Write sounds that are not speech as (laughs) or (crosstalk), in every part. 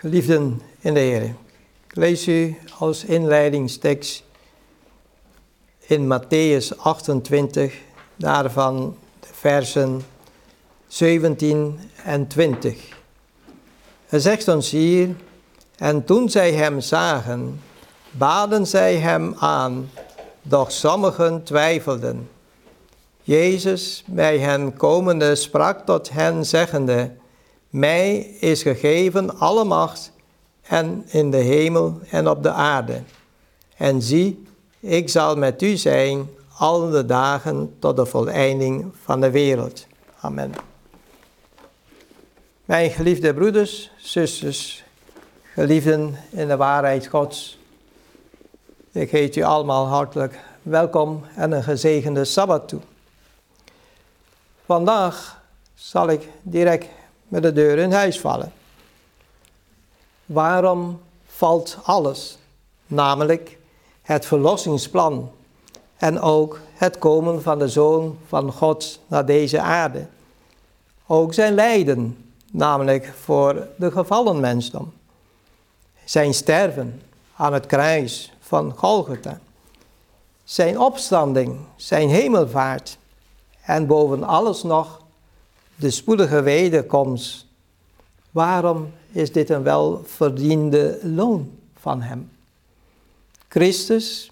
Geliefden in de Heer, ik lees u als inleidingstekst in Matthäus 28, daarvan de versen 17 en 20. Hij zegt ons hier, en toen zij hem zagen, baden zij hem aan, doch sommigen twijfelden. Jezus bij hen komende sprak tot hen zeggende, mij is gegeven alle macht en in de hemel en op de aarde. En zie, ik zal met u zijn al de dagen tot de voleinding van de wereld. Amen. Mijn geliefde broeders, zusters, geliefden in de waarheid Gods. Ik heet u allemaal hartelijk welkom en een gezegende Sabbat toe. Vandaag zal ik direct met de deur in huis vallen. Waarom valt alles? Namelijk het verlossingsplan en ook het komen van de Zoon van God naar deze aarde. Ook zijn lijden, namelijk voor de gevallen mensdom. Zijn sterven aan het kruis van Golgotha. Zijn opstanding, zijn hemelvaart en boven alles nog de spoedige wederkomst. Waarom is dit een welverdiende loon van hem? Christus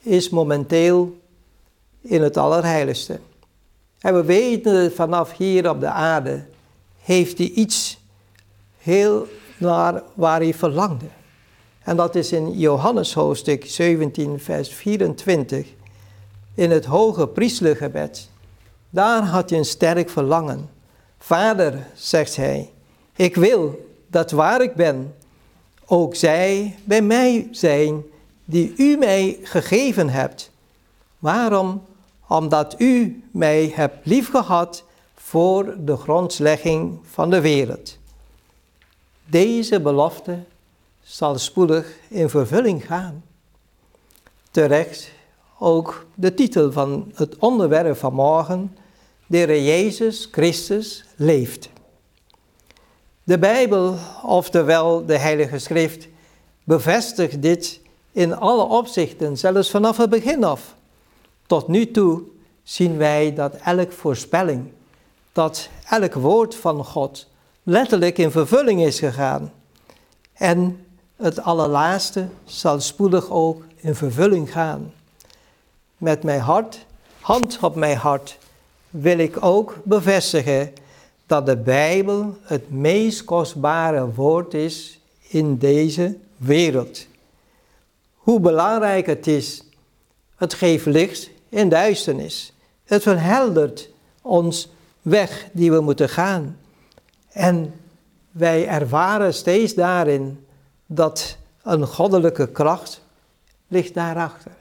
is momenteel in het Allerheiligste. En we weten vanaf hier op de aarde heeft hij iets heel naar waar hij verlangde. En dat is in Johannes hoofdstuk 17, vers 24, in het hoge priestergebed. Daar had hij een sterk verlangen. Vader, zegt hij, ik wil dat waar ik ben, ook zij bij mij zijn die u mij gegeven hebt. Waarom? Omdat u mij hebt liefgehad voor de grondlegging van de wereld. Deze belofte zal spoedig in vervulling gaan. Terecht ook de titel van het onderwerp van morgen, de Jezus Christus leeft. De Bijbel, oftewel de Heilige Schrift, bevestigt dit in alle opzichten, zelfs vanaf het begin af. Tot nu toe zien wij dat elk voorspelling, dat elk woord van God letterlijk in vervulling is gegaan. En het allerlaatste zal spoedig ook in vervulling gaan. Met mijn hart, hand op mijn hart, wil ik ook bevestigen dat de Bijbel het meest kostbare woord is in deze wereld. Hoe belangrijk het is. Het geeft licht in duisternis. Het verheldert ons weg die we moeten gaan. En wij ervaren steeds daarin dat een goddelijke kracht ligt daarachter.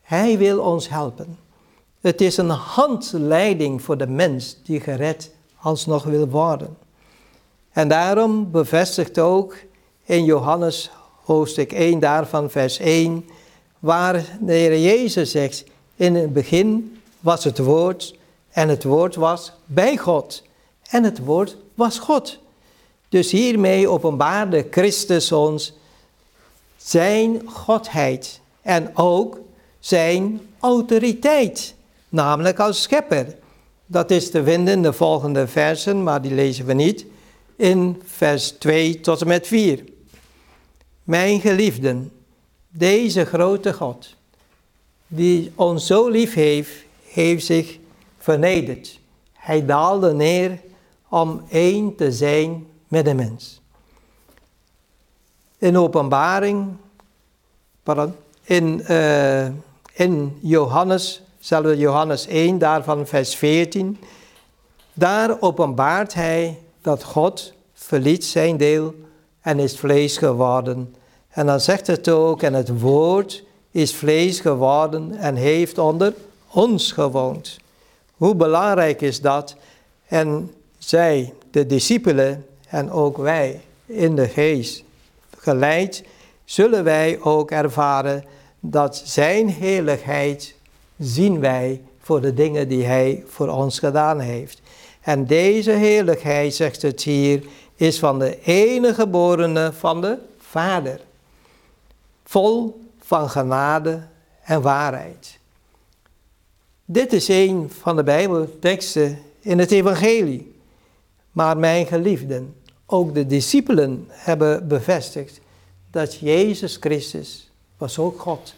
Hij wil ons helpen. Het is een handleiding voor de mens die gered alsnog wil worden. En daarom bevestigt ook in Johannes hoofdstuk 1 daarvan vers 1, waar de Heer Jezus zegt, in het begin was het woord en het woord was bij God en het woord was God. Dus hiermee openbaarde Christus ons zijn godheid en ook zijn autoriteit, namelijk als schepper. Dat is te vinden in de volgende versen, maar die lezen we niet, in vers 2 tot en met 4. Mijn geliefden, deze grote God, die ons zo lief heeft, heeft zich vernederd. Hij daalde neer om één te zijn met de mens. In openbaring, in, uh, in Johannes, zelfde Johannes 1, daarvan vers 14, daar openbaart hij dat God verliet zijn deel en is vlees geworden. En dan zegt het ook, en het woord is vlees geworden en heeft onder ons gewoond. Hoe belangrijk is dat? En zij, de discipelen en ook wij in de geest geleid, zullen wij ook ervaren dat Zijn heerlijkheid zien wij voor de dingen die Hij voor ons gedaan heeft. En deze heerlijkheid, zegt het hier, is van de enige geborene van de Vader, vol van genade en waarheid. Dit is een van de Bijbelteksten in het Evangelie. Maar mijn geliefden, ook de discipelen hebben bevestigd dat Jezus Christus was ook God.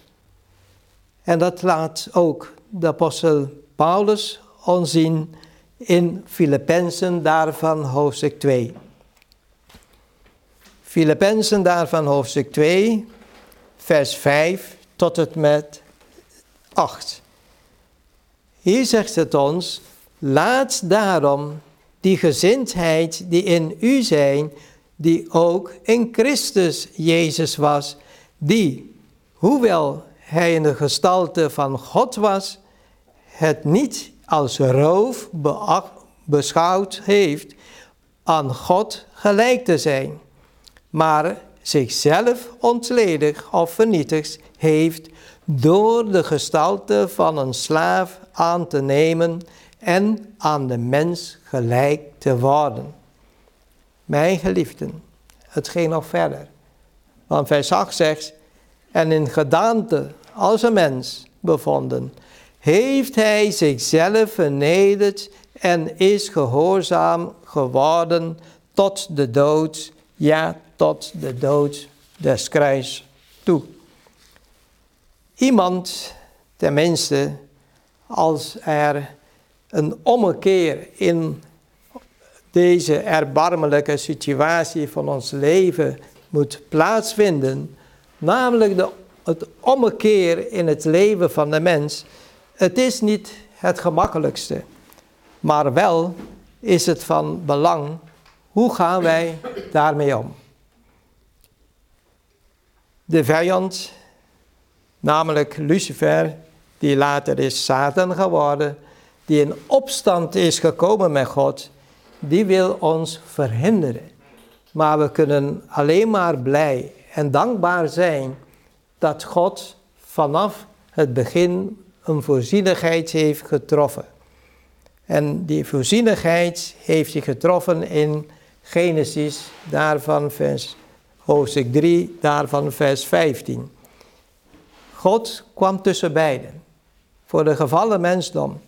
En dat laat ook de apostel Paulus ons zien in Filippenzen daarvan hoofdstuk 2. Filippenzen daarvan hoofdstuk 2, vers 5 tot het met 8. Hier zegt het ons, laat daarom die gezindheid die in u zijn, die ook in Christus Jezus was, die, hoewel hij in de gestalte van God was, het niet als roof beschouwd heeft aan God gelijk te zijn, maar zichzelf ontledig of vernietigd heeft door de gestalte van een slaaf aan te nemen en aan de mens gelijk te worden. Mijn geliefden, het ging nog verder. Want vers 8 zegt, en in gedaante als een mens bevonden, heeft hij zichzelf vernederd en is gehoorzaam geworden tot de dood, ja, tot de dood des kruis toe. Iemand, tenminste, als er een ommekeer in deze erbarmelijke situatie van ons leven moet plaatsvinden, namelijk de, het ommekeer in het leven van de mens, het is niet het gemakkelijkste, maar wel is het van belang hoe gaan wij daarmee om. De vijand, namelijk Lucifer, die later is Satan geworden, die in opstand is gekomen met God, die wil ons verhinderen. Maar we kunnen alleen maar blij en dankbaar zijn dat God vanaf het begin een voorzienigheid heeft getroffen. En die voorzienigheid heeft hij getroffen in Genesis, daarvan vers hoofdstuk 3, daarvan vers 15. God kwam tussen beiden, voor de gevallen mensdom.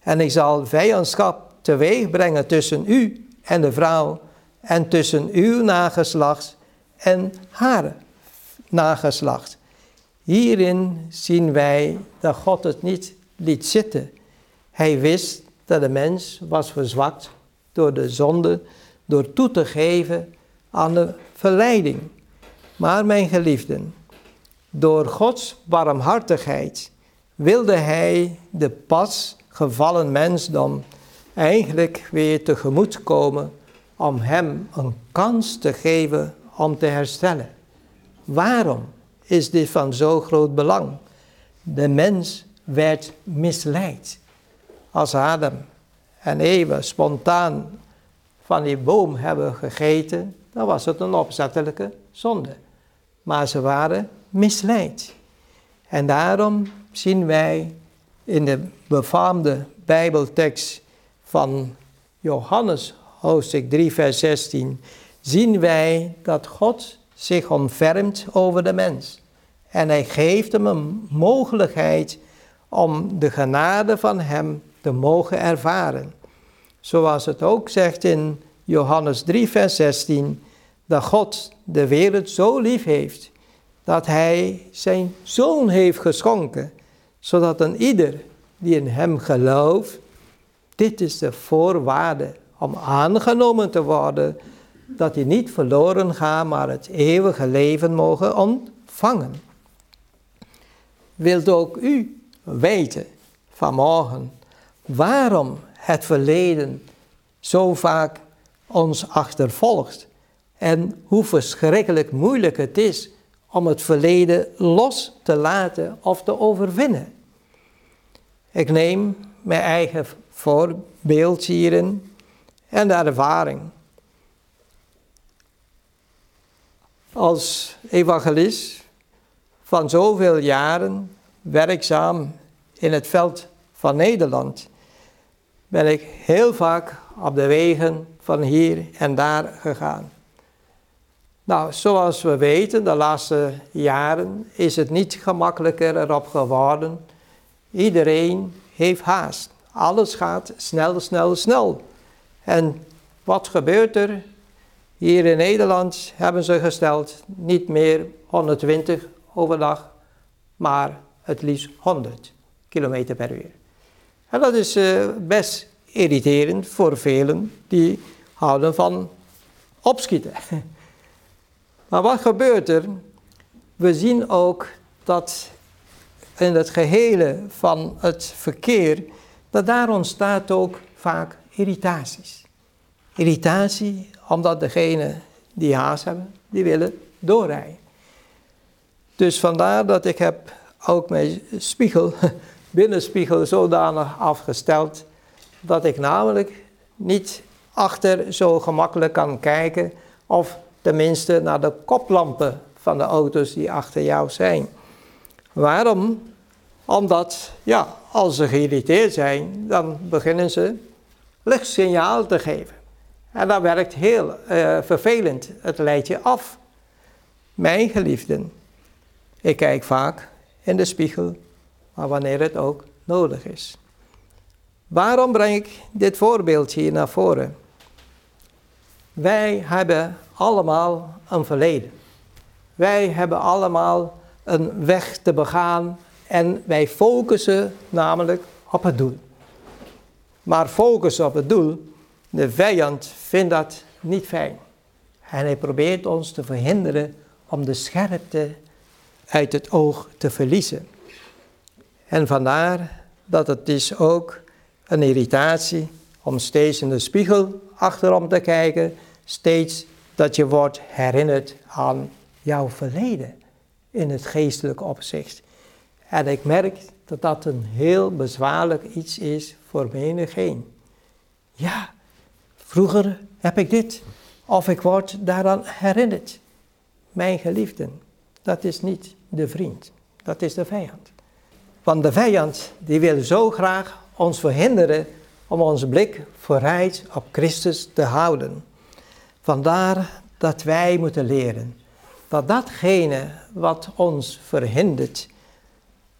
En ik zal vijandschap teweeg brengen tussen u en de vrouw, en tussen uw nageslacht en haar nageslacht. Hierin zien wij dat God het niet liet zitten. Hij wist dat de mens was verzwakt door de zonde, door toe te geven aan de verleiding. Maar mijn geliefden, door Gods barmhartigheid wilde Hij de pas gevallen mensdom eigenlijk weer tegemoet komen om hem een kans te geven om te herstellen. Waarom is dit van zo groot belang? De mens werd misleid. Als Adam en Eva spontaan van die boom hebben gegeten, dan was het een opzettelijke zonde. Maar ze waren misleid. En daarom zien wij in de befaamde Bijbeltekst van Johannes, hoofdstuk 3, vers 16, zien wij dat God zich ontfermt over de mens. En hij geeft hem een mogelijkheid om de genade van hem te mogen ervaren. Zoals het ook zegt in Johannes 3, vers 16, dat God de wereld zo lief heeft, dat hij zijn zoon heeft geschonken, zodat een ieder die in hem gelooft, dit is de voorwaarde om aangenomen te worden, dat hij niet verloren gaat, maar het eeuwige leven mogen ontvangen. Wilt ook u weten vanmorgen waarom het verleden zo vaak ons achtervolgt en hoe verschrikkelijk moeilijk het is om het verleden los te laten of te overwinnen. Ik neem mijn eigen voorbeeld hierin en de ervaring. Als evangelist van zoveel jaren werkzaam in het veld van Nederland ben ik heel vaak op de wegen van hier en daar gegaan. Nou, zoals we weten, de laatste jaren is het niet gemakkelijker erop geworden. Iedereen heeft haast. Alles gaat snel, snel, snel. En wat gebeurt er? Hier in Nederland hebben ze gesteld niet meer 120 overdag, maar het liefst 100 km per uur. En dat is uh, best irriterend voor velen die houden van opschieten. (laughs) Maar wat gebeurt er? We zien ook dat in het gehele van het verkeer, dat daar ontstaat ook vaak irritaties. Irritatie omdat degene die haast hebben, die willen doorrijden. Dus vandaar dat ik heb ook mijn spiegel, (laughs) binnenspiegel zodanig afgesteld, dat ik namelijk niet achter zo gemakkelijk kan kijken of tenminste naar de koplampen van de auto's die achter jou zijn. Waarom? Omdat, ja, als ze geïrriteerd zijn, dan beginnen ze lichtsignaal te geven. En dat werkt heel uh, vervelend. Het leidt je af. Mijn geliefden, ik kijk vaak in de spiegel, maar wanneer het ook nodig is. Waarom breng ik dit voorbeeld hier naar voren? Wij hebben allemaal een verleden. Wij hebben allemaal een weg te begaan en wij focussen namelijk op het doel. Maar focussen op het doel, de vijand vindt dat niet fijn. En hij probeert ons te verhinderen om de scherpte uit het oog te verliezen. En vandaar dat het is ook een irritatie om steeds in de spiegel achterom te kijken, steeds dat je wordt herinnerd aan jouw verleden in het geestelijke opzicht. En ik merk dat dat een heel bezwaarlijk iets is voor menigeen. Ja, vroeger heb ik dit, of ik word daaraan herinnerd. Mijn geliefden, dat is niet de vriend, dat is de vijand. Want de vijand die wil zo graag ons verhinderen om onze blik vooruit op Christus te houden. Vandaar dat wij moeten leren dat datgene wat ons verhindert,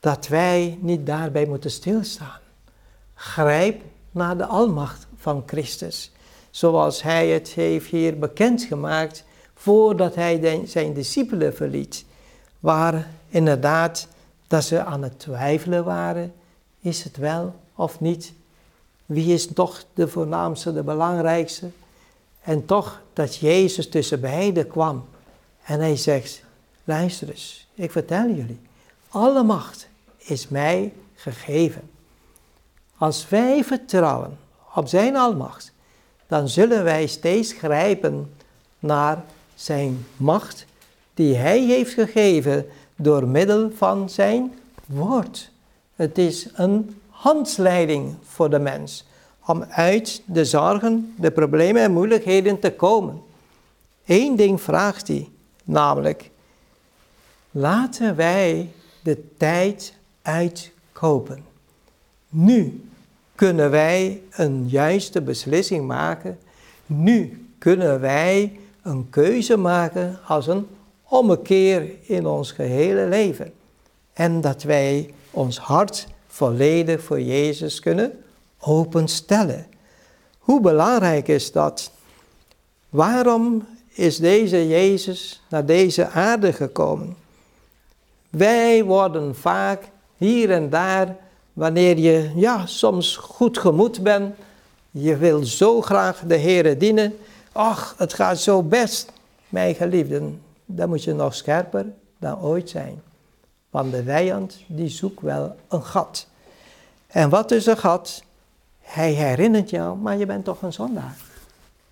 dat wij niet daarbij moeten stilstaan. Grijp naar de almacht van Christus, zoals hij het heeft hier bekendgemaakt voordat hij zijn discipelen verliet, waar inderdaad dat ze aan het twijfelen waren, is het wel of niet? Wie is toch de voornaamste, de belangrijkste? En toch dat Jezus tussen beiden kwam. En hij zegt, luister eens, ik vertel jullie, alle macht is mij gegeven. Als wij vertrouwen op zijn almacht, dan zullen wij steeds grijpen naar zijn macht die hij heeft gegeven door middel van zijn woord. Het is een handleiding voor de mens om uit de zorgen, de problemen en moeilijkheden te komen. Eén ding vraagt hij, namelijk, laten wij de tijd uitkopen. Nu kunnen wij een juiste beslissing maken. Nu kunnen wij een keuze maken als een ommekeer in ons gehele leven. En dat wij ons hart volledig voor Jezus kunnen openstellen. Hoe belangrijk is dat? Waarom is deze Jezus naar deze aarde gekomen? Wij worden vaak hier en daar, wanneer je ja, soms goed gemoed bent, je wil zo graag de Heer dienen. Ach, het gaat zo best, mijn geliefden. Dan moet je nog scherper dan ooit zijn. Want de vijand die zoekt wel een gat. En wat is een gat? Hij herinnert jou, maar je bent toch een zondaar.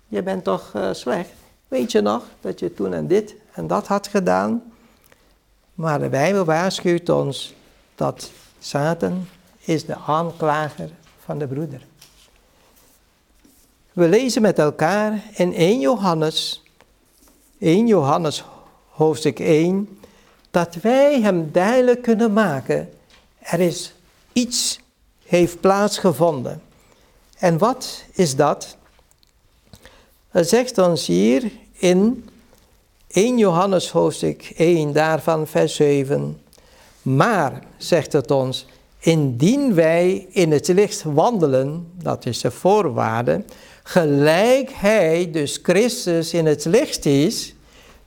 Je bent toch uh, slecht. Weet je nog dat je toen en dit en dat had gedaan? Maar de Bijbel waarschuwt ons dat Satan is de aanklager van de broeder. We lezen met elkaar in 1 Johannes, 1 Johannes hoofdstuk 1, dat wij hem duidelijk kunnen maken. Er is iets heeft plaatsgevonden. En wat is dat? Het zegt ons hier in 1 Johannes hoofdstuk 1, daarvan vers 7. Maar, zegt het ons, indien wij in het licht wandelen, dat is de voorwaarde, gelijk hij, dus Christus, in het licht is,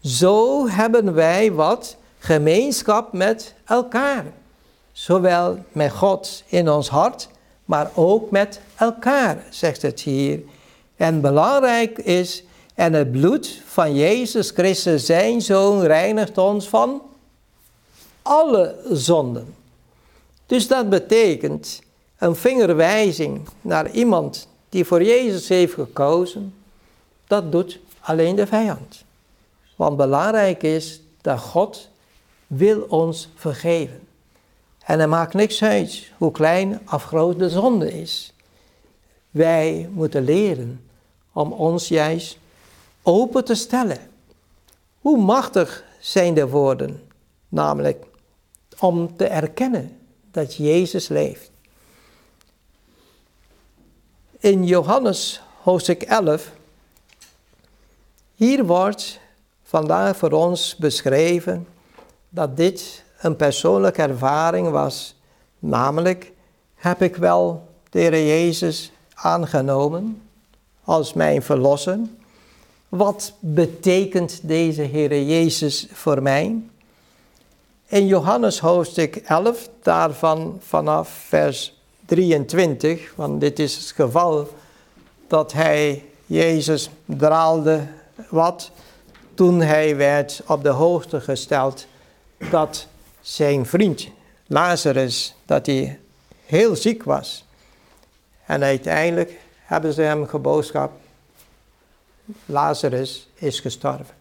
zo hebben wij wat gemeenschap met elkaar. Zowel met God in ons hart, maar ook met elkaar, zegt het hier. En belangrijk is, en het bloed van Jezus Christus, zijn Zoon, reinigt ons van alle zonden. Dus dat betekent een vingerwijzing naar iemand die voor Jezus heeft gekozen, dat doet alleen de vijand. Want belangrijk is dat God wil ons vergeven. En er maakt niks uit hoe klein of groot de zonde is. Wij moeten leren om ons juist open te stellen. Hoe machtig zijn de woorden, namelijk om te erkennen dat Jezus leeft. In Johannes hoofdstuk 11, hier wordt vandaag voor ons beschreven dat dit een persoonlijke ervaring was. Namelijk, heb ik wel de Heer Jezus aangenomen als mijn verlosser? Wat betekent deze Heer Jezus voor mij? In Johannes hoofdstuk 11, daarvan vanaf vers 23, want dit is het geval dat hij, Jezus, draalde wat toen hij werd op de hoogte gesteld dat zijn vriend Lazarus, dat hij heel ziek was. En uiteindelijk hebben ze hem geboodschap, Lazarus is gestorven.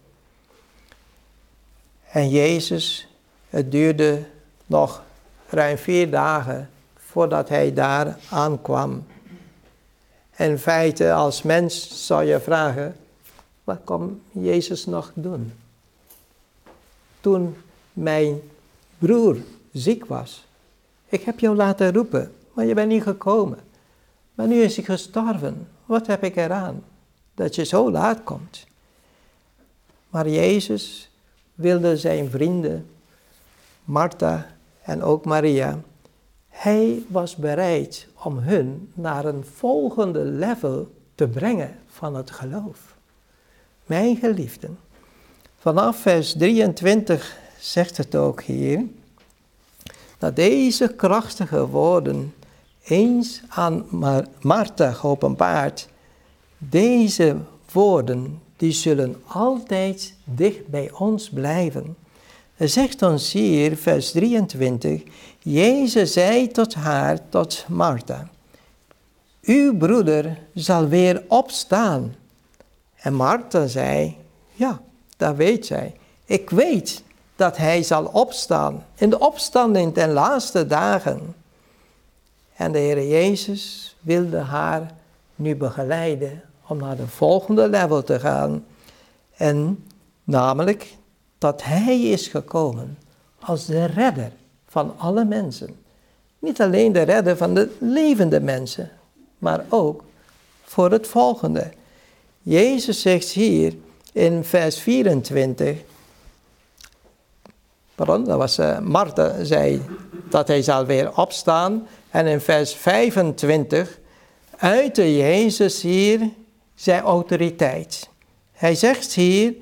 En Jezus, het duurde nog ruim vier dagen voordat hij daar aankwam. In feite, als mens zou je vragen, wat kon Jezus nog doen? Toen mijn broer ziek was. Ik heb jou laten roepen, maar je bent niet gekomen. Maar nu is hij gestorven. Wat heb ik eraan? Dat je zo laat komt. Maar Jezus wilde zijn vrienden, Martha en ook Maria, hij was bereid om hun naar een volgende level te brengen van het geloof. Mijn geliefden, vanaf vers 23 zegt het ook hier, dat deze krachtige woorden eens aan Martha geopenbaard, deze woorden, die zullen altijd dicht bij ons blijven. Zegt ons hier, vers 23, Jezus zei tot haar, tot Martha, uw broeder zal weer opstaan. En Martha zei, ja, dat weet zij. Ik weet dat hij zal opstaan. In de opstanding ten laatste dagen. En de Heer Jezus wilde haar nu begeleiden om naar de volgende level te gaan. En namelijk dat Hij is gekomen als de redder van alle mensen. Niet alleen de redder van de levende mensen, maar ook voor het volgende. Jezus zegt hier in vers 24, pardon, dat was uh, Martha, zei dat hij zal weer opstaan. En in vers 25 uitte Jezus hier zijn autoriteit. Hij zegt hier,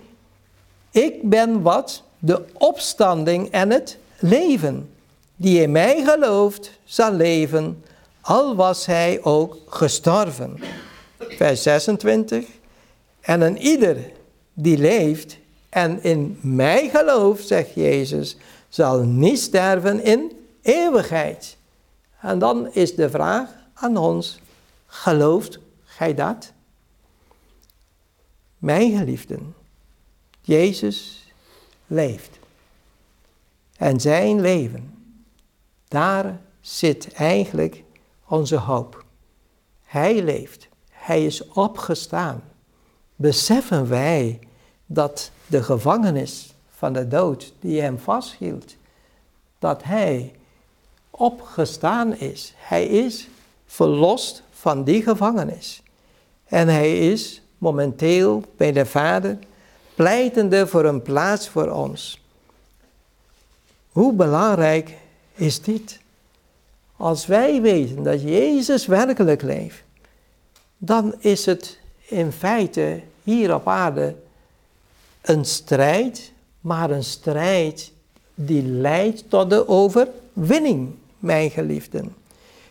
ik ben wat? De opstanding en het leven. Die in mij gelooft, zal leven, al was hij ook gestorven. Vers 26. En een ieder die leeft en in mij gelooft, zegt Jezus, zal niet sterven in eeuwigheid. En dan is de vraag aan ons, gelooft gij dat? Mijn geliefden, Jezus leeft. En zijn leven, daar zit eigenlijk onze hoop. Hij leeft. Hij is opgestaan. Beseffen wij dat de gevangenis van de dood die hem vasthield, dat hij opgestaan is. Hij is verlost van die gevangenis. En hij is momenteel bij de Vader, pleitende voor een plaats voor ons. Hoe belangrijk is dit? Als wij weten dat Jezus werkelijk leeft, dan is het in feite hier op aarde een strijd, maar een strijd die leidt tot de overwinning, mijn geliefden.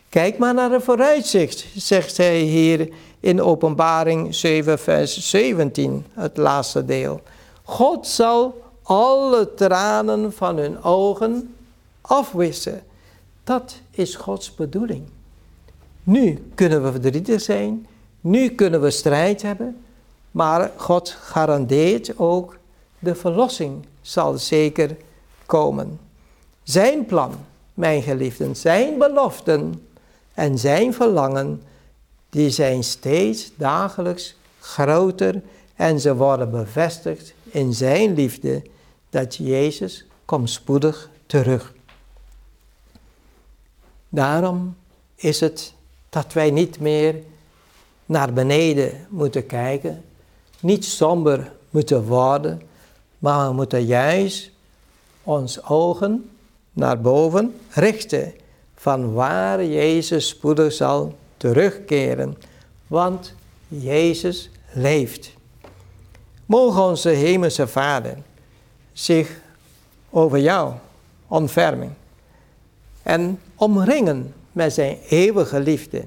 Kijk maar naar het vooruitzicht, zegt hij hier in Openbaring 7, vers 17, het laatste deel. God zal alle tranen van hun ogen afwissen. Dat is Gods bedoeling. Nu kunnen we verdrietig zijn, nu kunnen we strijd hebben, maar God garandeert ook de verlossing zal zeker komen. Zijn plan, mijn geliefden, zijn beloften en zijn verlangen, die zijn steeds dagelijks groter en ze worden bevestigd in zijn liefde dat Jezus komt spoedig terug. Daarom is het dat wij niet meer naar beneden moeten kijken, niet somber moeten worden, maar we moeten juist ons ogen naar boven richten van waar Jezus spoedig zal terugkeren, want Jezus leeft. Mogen onze hemelse Vader zich over jou ontfermen en omringen met zijn eeuwige liefde,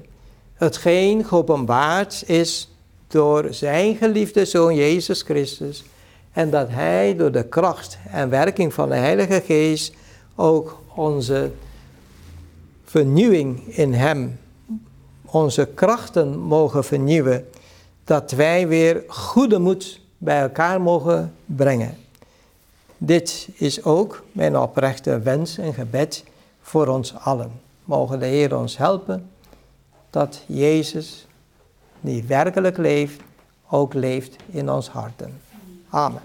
hetgeen geopenbaard is door zijn geliefde Zoon Jezus Christus, en dat Hij door de kracht en werking van de Heilige Geest ook onze vernieuwing in Hem, onze krachten mogen vernieuwen, dat wij weer goede moed bij elkaar mogen brengen. Dit is ook mijn oprechte wens en gebed voor ons allen. Mogen de Heer ons helpen dat Jezus, die werkelijk leeft, ook leeft in ons harten. Amen.